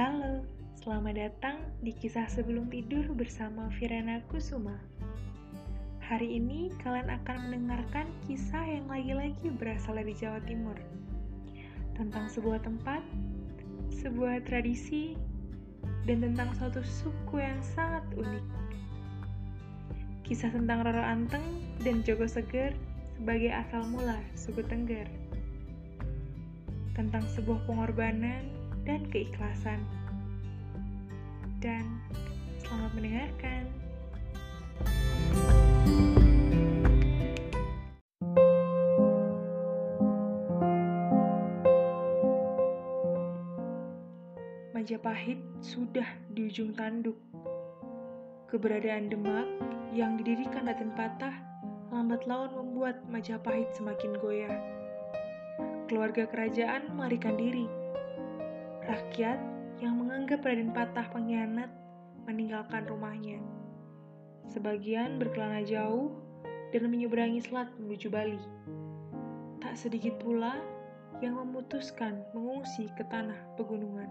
Halo, selamat datang di kisah sebelum tidur bersama Virana Kusuma. Hari ini kalian akan mendengarkan kisah yang lagi-lagi berasal dari Jawa Timur. Tentang sebuah tempat, sebuah tradisi, dan tentang suatu suku yang sangat unik. Kisah tentang Roro Anteng dan Jogo Seger sebagai asal mula suku Tengger. Tentang sebuah pengorbanan dan keikhlasan. Dan selamat mendengarkan. Majapahit sudah di ujung tanduk. Keberadaan Demak yang didirikan Raden Patah lambat laun membuat Majapahit semakin goyah. Keluarga kerajaan melarikan diri Rakyat yang menganggap Raden Patah pengkhianat meninggalkan rumahnya. Sebagian berkelana jauh dan menyeberangi selat menuju Bali. Tak sedikit pula yang memutuskan mengungsi ke tanah pegunungan.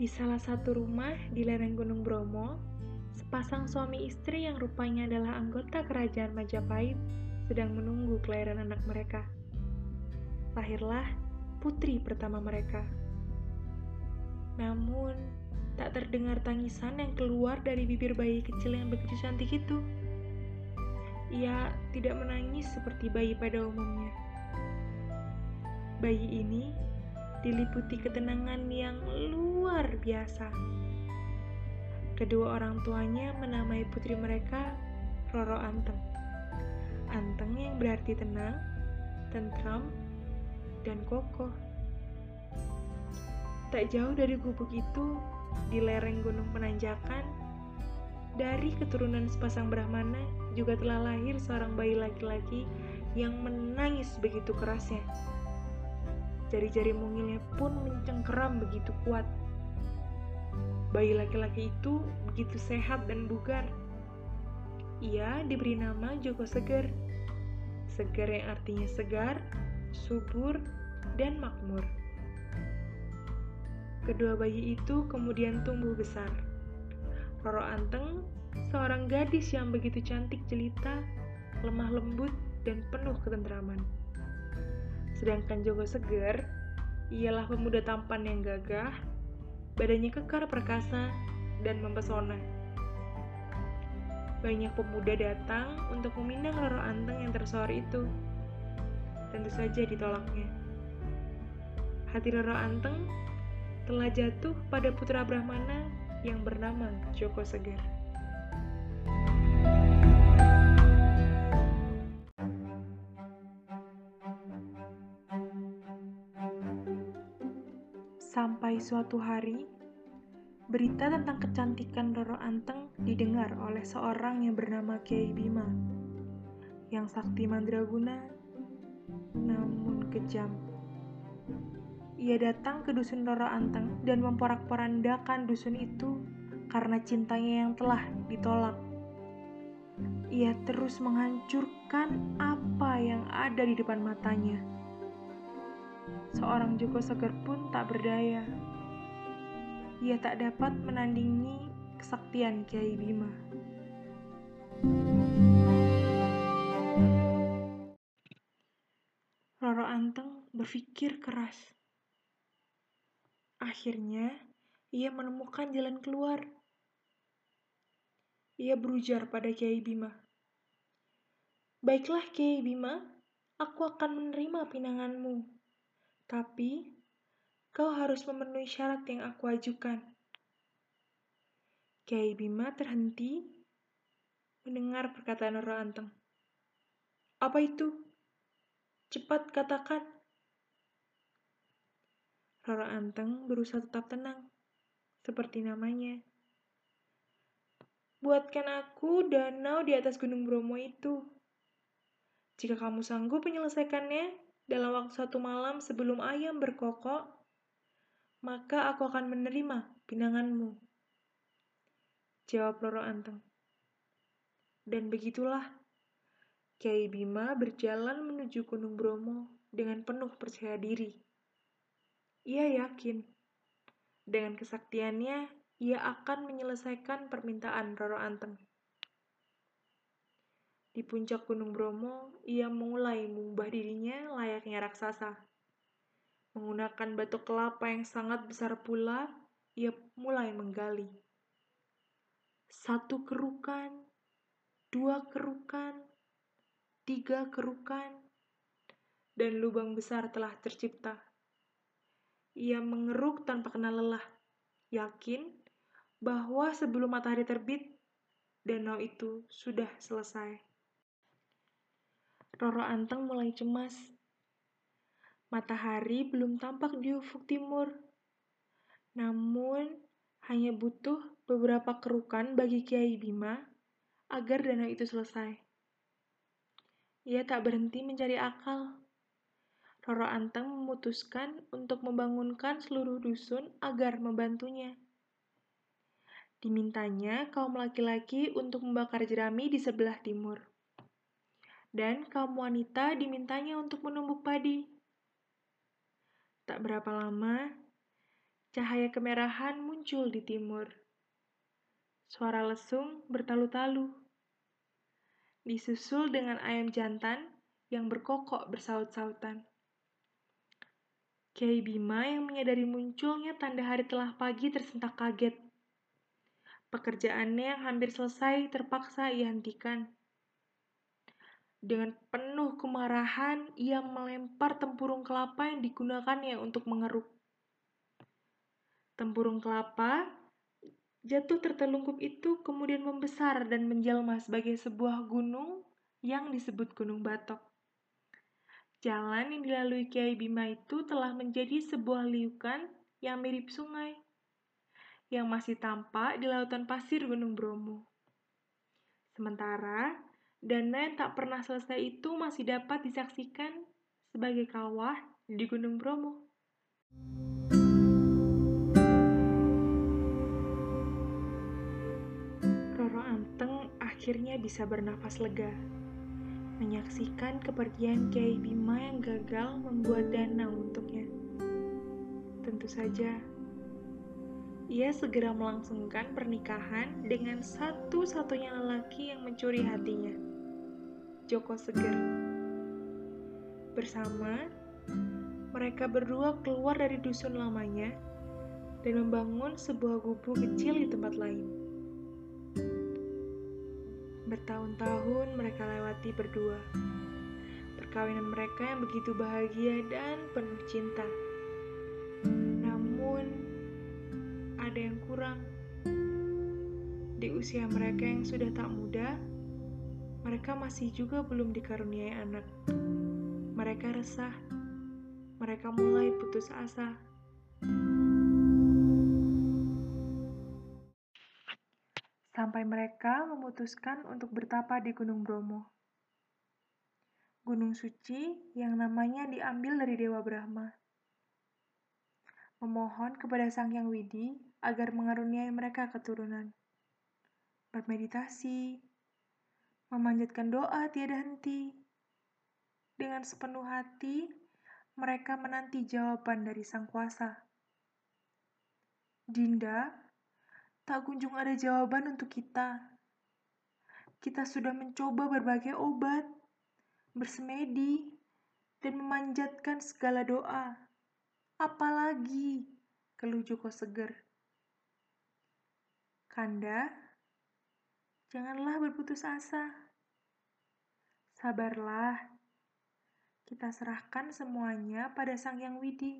Di salah satu rumah di lereng Gunung Bromo, Sepasang suami istri yang rupanya adalah anggota kerajaan Majapahit sedang menunggu kelahiran anak mereka. Lahirlah putri pertama mereka. Namun, tak terdengar tangisan yang keluar dari bibir bayi kecil yang begitu cantik itu. Ia tidak menangis seperti bayi pada umumnya. Bayi ini diliputi ketenangan yang luar biasa Kedua orang tuanya menamai putri mereka Roro Anteng. Anteng yang berarti tenang, tentram, dan kokoh. Tak jauh dari gubuk itu, di lereng gunung penanjakan, dari keturunan sepasang Brahmana juga telah lahir seorang bayi laki-laki yang menangis begitu kerasnya. Jari-jari mungilnya pun mencengkeram begitu kuat Bayi laki-laki itu begitu sehat dan bugar. Ia diberi nama Joko Seger. Segar yang artinya segar, subur, dan makmur. Kedua bayi itu kemudian tumbuh besar. Roro Anteng, seorang gadis yang begitu cantik jelita, lemah lembut, dan penuh ketentraman. Sedangkan Joko Seger ialah pemuda tampan yang gagah, Badannya kekar perkasa dan mempesona. Banyak pemuda datang untuk meminang Roro Anteng yang tersohor itu. Tentu saja ditolaknya. Hati Roro Anteng telah jatuh pada putra Brahmana yang bernama Joko Segar. Suatu hari, berita tentang kecantikan Roro Anteng didengar oleh seorang yang bernama Kiai Bima, yang sakti mandraguna namun kejam. Ia datang ke dusun Roro Anteng dan memporak-porandakan dusun itu karena cintanya yang telah ditolak. Ia terus menghancurkan apa yang ada di depan matanya seorang Joko Seger pun tak berdaya. Ia tak dapat menandingi kesaktian Kiai Bima. Roro Anteng berpikir keras. Akhirnya, ia menemukan jalan keluar. Ia berujar pada Kiai Bima. Baiklah Kiai Bima, aku akan menerima pinanganmu. Tapi, kau harus memenuhi syarat yang aku ajukan. Kiai Bima terhenti mendengar perkataan Roro Anteng. Apa itu? Cepat katakan. Roro Anteng berusaha tetap tenang, seperti namanya. Buatkan aku danau di atas Gunung Bromo itu. Jika kamu sanggup menyelesaikannya, dalam waktu satu malam sebelum ayam berkokok, maka aku akan menerima pinanganmu. Jawab Loro Anteng. Dan begitulah, Kiai Bima berjalan menuju Gunung Bromo dengan penuh percaya diri. Ia yakin, dengan kesaktiannya, ia akan menyelesaikan permintaan Roro Anteng. Di puncak Gunung Bromo, ia mulai mengubah dirinya layaknya raksasa. Menggunakan batu kelapa yang sangat besar pula, ia mulai menggali. Satu kerukan, dua kerukan, tiga kerukan, dan lubang besar telah tercipta. Ia mengeruk tanpa kenal lelah, yakin bahwa sebelum matahari terbit, danau itu sudah selesai. Roro Anteng mulai cemas. Matahari belum tampak di ufuk timur. Namun, hanya butuh beberapa kerukan bagi Kiai Bima agar danau itu selesai. Ia tak berhenti mencari akal. Roro Anteng memutuskan untuk membangunkan seluruh dusun agar membantunya. Dimintanya kaum laki-laki untuk membakar jerami di sebelah timur. Dan kaum wanita dimintanya untuk menumbuk padi. Tak berapa lama, cahaya kemerahan muncul di timur. Suara lesung bertalu-talu. Disusul dengan ayam jantan yang berkokok bersaut-sautan. Kiai Bima yang menyadari munculnya tanda hari telah pagi tersentak kaget Pekerjaannya yang hampir selesai terpaksa ia hentikan. Dengan penuh kemarahan, ia melempar tempurung kelapa yang digunakannya untuk mengeruk. Tempurung kelapa jatuh tertelungkup itu kemudian membesar dan menjelma sebagai sebuah gunung yang disebut Gunung Batok. Jalan yang dilalui Kiai Bima itu telah menjadi sebuah liukan yang mirip sungai yang masih tampak di lautan pasir Gunung Bromo. Sementara, dana yang tak pernah selesai itu masih dapat disaksikan sebagai kawah di Gunung Bromo. Roro Anteng akhirnya bisa bernafas lega, menyaksikan kepergian Kiai Bima yang gagal membuat dana untuknya. Tentu saja, ia segera melangsungkan pernikahan dengan satu-satunya lelaki yang mencuri hatinya, Joko Seger. Bersama, mereka berdua keluar dari dusun lamanya dan membangun sebuah gubuk kecil di tempat lain. Bertahun-tahun mereka lewati berdua. Perkawinan mereka yang begitu bahagia dan penuh cinta. ada yang kurang. Di usia mereka yang sudah tak muda, mereka masih juga belum dikaruniai anak. Mereka resah. Mereka mulai putus asa. Sampai mereka memutuskan untuk bertapa di Gunung Bromo. Gunung suci yang namanya diambil dari Dewa Brahma memohon kepada Sang Yang Widi agar mengaruniai mereka keturunan. Bermeditasi, memanjatkan doa tiada henti. Dengan sepenuh hati, mereka menanti jawaban dari Sang Kuasa. Dinda, tak kunjung ada jawaban untuk kita. Kita sudah mencoba berbagai obat, bersemedi, dan memanjatkan segala doa Apalagi, keluh Joko Seger. Kanda, janganlah berputus asa. Sabarlah, kita serahkan semuanya pada Sang Yang Widi.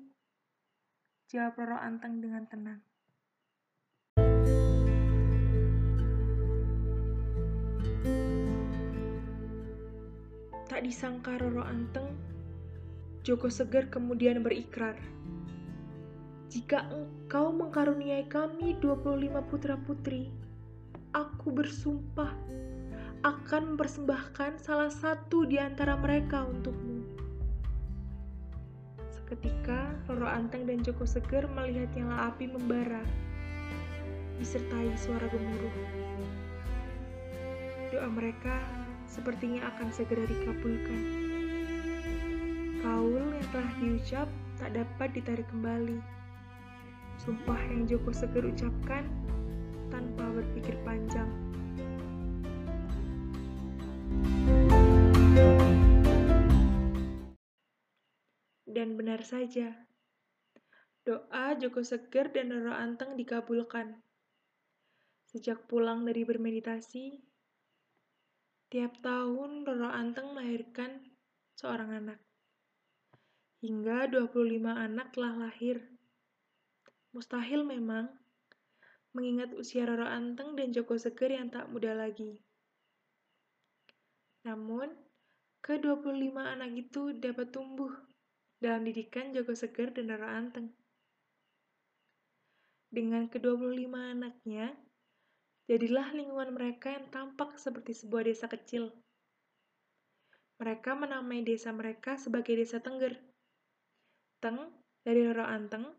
Jawab Roro Anteng dengan tenang. Tak disangka Roro Anteng, Joko Seger kemudian berikrar. Jika engkau mengkaruniai kami 25 putra-putri, aku bersumpah akan mempersembahkan salah satu di antara mereka untukmu. Seketika, Roro Anteng dan Joko Seger melihat nyala api membara, disertai suara gemuruh. doa mereka sepertinya akan segera dikabulkan. Kaul yang telah diucap tak dapat ditarik kembali. Sumpah yang Joko Seger ucapkan tanpa berpikir panjang. Dan benar saja, doa Joko Seger dan Roro Anteng dikabulkan. Sejak pulang dari bermeditasi, tiap tahun Roro Anteng melahirkan seorang anak. Hingga 25 anak telah lahir. Mustahil memang, mengingat usia Roro Anteng dan Joko Seger yang tak muda lagi. Namun, ke-25 anak itu dapat tumbuh dalam didikan Joko Seger dan Roro Anteng. Dengan ke-25 anaknya, jadilah lingkungan mereka yang tampak seperti sebuah desa kecil. Mereka menamai desa mereka sebagai Desa Tengger. Teng dari Roro Anteng,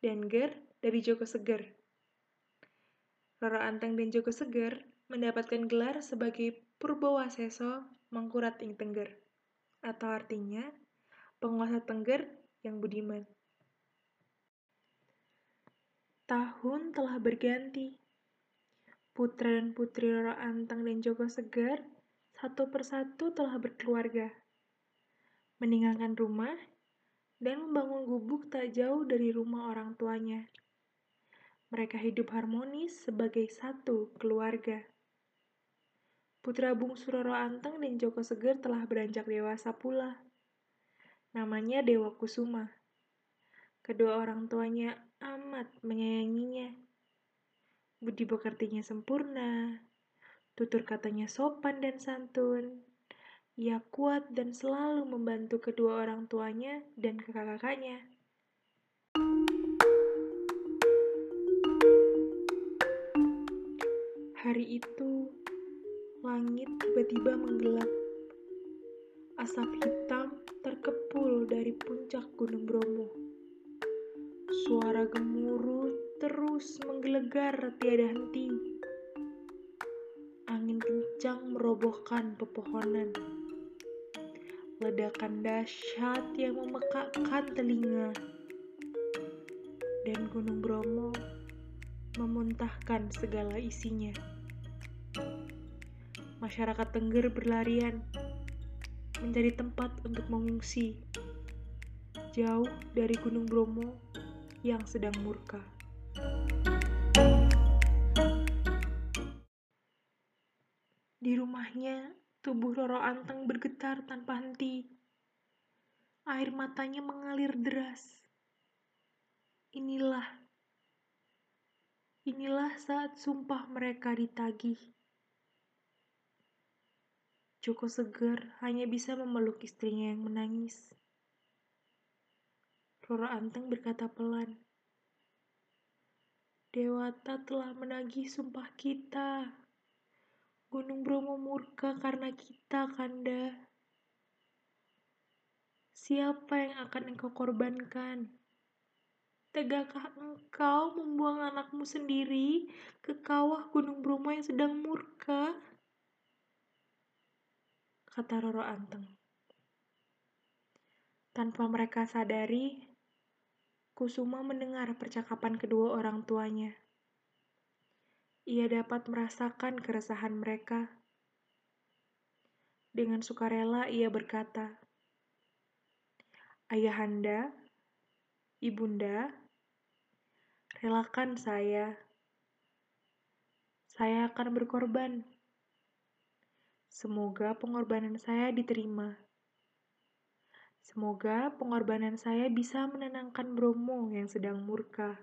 dan Ger dari Joko Seger. Roro Anteng dan Joko Seger mendapatkan gelar sebagai Purbawaseso Mangkurat Ing Tengger, atau artinya penguasa Tengger yang budiman. Tahun telah berganti. Putra dan putri Roro Antang dan Joko Segar satu persatu telah berkeluarga, meninggalkan rumah, dan membangun gubuk tak jauh dari rumah orang tuanya. Mereka hidup harmonis sebagai satu keluarga. Putra bungsu Roro Anteng dan Joko Seger telah beranjak dewasa pula namanya Dewa Kusuma. Kedua orang tuanya amat menyayanginya. Budi pekertinya sempurna, tutur katanya sopan dan santun. Ia kuat dan selalu membantu kedua orang tuanya dan kakak-kakaknya. Hari itu, langit tiba-tiba menggelap. Asap hitam terkepul dari puncak Gunung Bromo. Suara gemuruh terus menggelegar tiada henti. Angin kencang merobohkan pepohonan. Ledakan dahsyat yang memekakkan telinga. Dan Gunung Bromo memuntahkan segala isinya. Masyarakat Tengger berlarian mencari tempat untuk mengungsi, jauh dari Gunung Bromo yang sedang murka. Di rumahnya, tubuh Roro Anteng bergetar tanpa henti. Air matanya mengalir deras. Inilah, inilah saat sumpah mereka ditagih. Joko Seger hanya bisa memeluk istrinya yang menangis. Roro Anteng berkata pelan, Dewata telah menagih sumpah kita. Gunung Bromo murka karena kita, Kanda. Siapa yang akan engkau korbankan? Tegakah engkau membuang anakmu sendiri ke kawah Gunung Bromo yang sedang murka? Kata Roro Anteng. Tanpa mereka sadari, Kusuma mendengar percakapan kedua orang tuanya. Ia dapat merasakan keresahan mereka. Dengan sukarela ia berkata, Ayahanda, Ibunda, relakan saya. Saya akan berkorban Semoga pengorbanan saya diterima. Semoga pengorbanan saya bisa menenangkan Bromo yang sedang murka.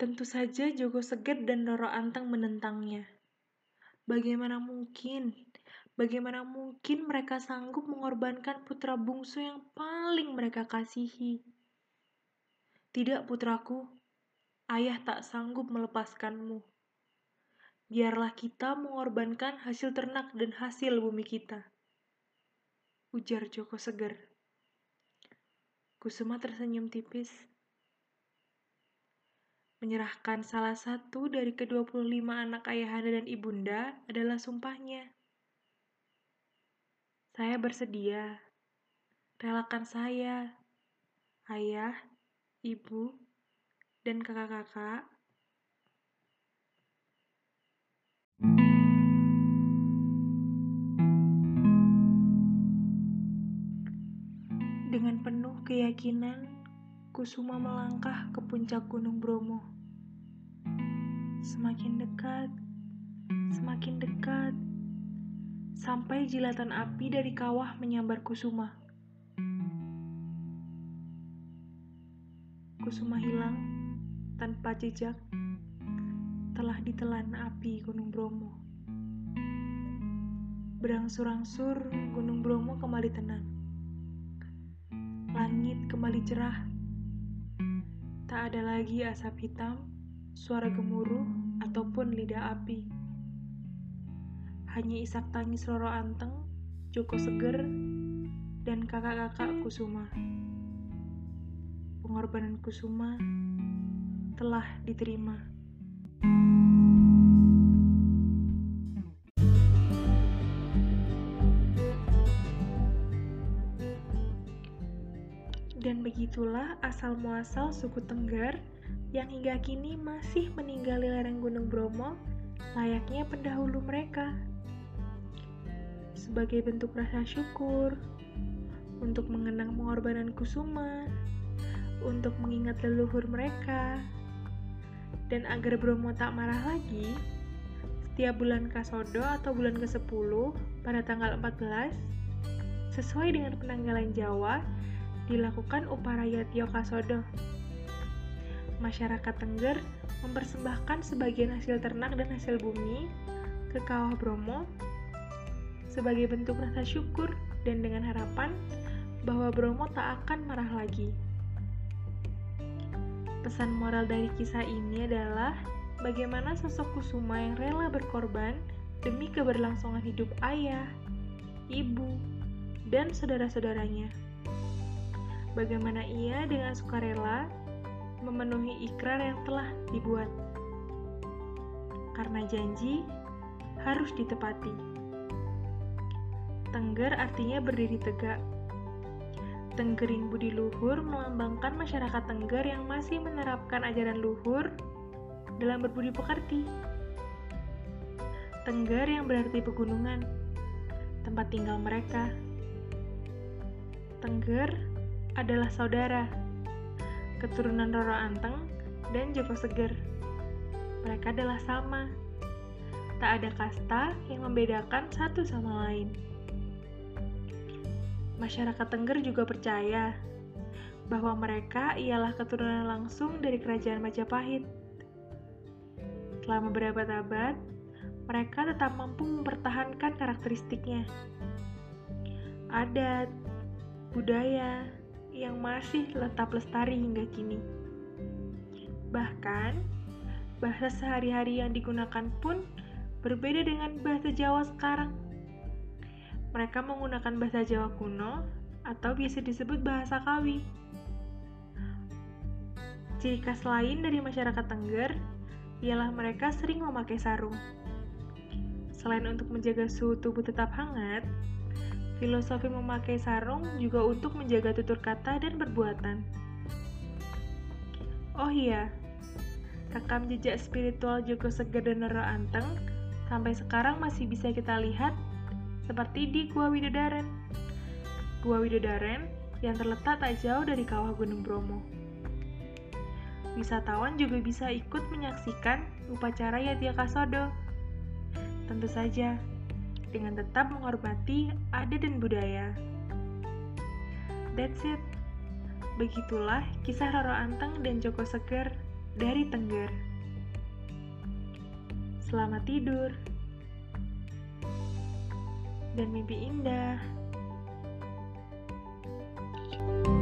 Tentu saja Joko Seger dan Roro Anteng menentangnya. Bagaimana mungkin? Bagaimana mungkin mereka sanggup mengorbankan putra bungsu yang paling mereka kasihi? Tidak, putraku. Ayah tak sanggup melepaskanmu biarlah kita mengorbankan hasil ternak dan hasil bumi kita. Ujar Joko Seger. Kusuma tersenyum tipis. menyerahkan salah satu dari ke-25 anak ayahanda dan ibunda adalah sumpahnya. Saya bersedia. Relakan saya, ayah, ibu, dan kakak-kakak Dengan penuh keyakinan, Kusuma melangkah ke puncak Gunung Bromo. Semakin dekat, semakin dekat, sampai jilatan api dari kawah menyambar Kusuma. Kusuma hilang tanpa jejak, telah ditelan api Gunung Bromo. Berangsur-angsur Gunung Bromo kembali tenang. Langit kembali cerah. Tak ada lagi asap hitam, suara gemuruh, ataupun lidah api hanya isak tangis Roro Anteng, Joko Seger, dan kakak-kakak Kusuma. Pengorbanan Kusuma telah diterima. Dan begitulah asal-muasal suku Tengger yang hingga kini masih meninggali lereng Gunung Bromo layaknya pendahulu mereka. Sebagai bentuk rasa syukur, untuk mengenang pengorbanan Kusuma, untuk mengingat leluhur mereka, dan agar Bromo tak marah lagi, setiap bulan Kasodo atau bulan ke-10 pada tanggal 14, sesuai dengan penanggalan Jawa, dilakukan Uparaya Tio Kasodo. Masyarakat Tengger mempersembahkan sebagian hasil ternak dan hasil bumi ke Kawah Bromo sebagai bentuk rasa syukur dan dengan harapan bahwa Bromo tak akan marah lagi. Pesan moral dari kisah ini adalah bagaimana sosok Kusuma yang rela berkorban demi keberlangsungan hidup ayah, ibu, dan saudara-saudaranya. Bagaimana ia dengan sukarela memenuhi ikrar yang telah dibuat. Karena janji harus ditepati. Tengger artinya berdiri tegak. Tenggering budi luhur melambangkan masyarakat Tengger yang masih menerapkan ajaran luhur dalam berbudi pekerti. Tengger yang berarti pegunungan, tempat tinggal mereka. Tengger adalah saudara, keturunan Roro Anteng dan Joko Seger. Mereka adalah sama. Tak ada kasta yang membedakan satu sama lain. Masyarakat Tengger juga percaya bahwa mereka ialah keturunan langsung dari kerajaan Majapahit. Selama berabad-abad, mereka tetap mampu mempertahankan karakteristiknya. Adat, budaya yang masih tetap lestari hingga kini. Bahkan, bahasa sehari-hari yang digunakan pun berbeda dengan bahasa Jawa sekarang. Mereka menggunakan bahasa Jawa kuno atau biasa disebut bahasa Kawi. Ciri khas lain dari masyarakat Tengger ialah mereka sering memakai sarung. Selain untuk menjaga suhu tubuh tetap hangat, filosofi memakai sarung juga untuk menjaga tutur kata dan perbuatan. Oh iya, rekam jejak spiritual Joko Seger dan Nero Anteng sampai sekarang masih bisa kita lihat seperti di Gua Widodaren. Gua Widodaren yang terletak tak jauh dari kawah Gunung Bromo. Wisatawan juga bisa ikut menyaksikan upacara Yatia Kasodo. Tentu saja, dengan tetap menghormati adat dan budaya. That's it. Begitulah kisah Roro Anteng dan Joko Seger dari Tengger. Selamat tidur dan mimpi indah. thank you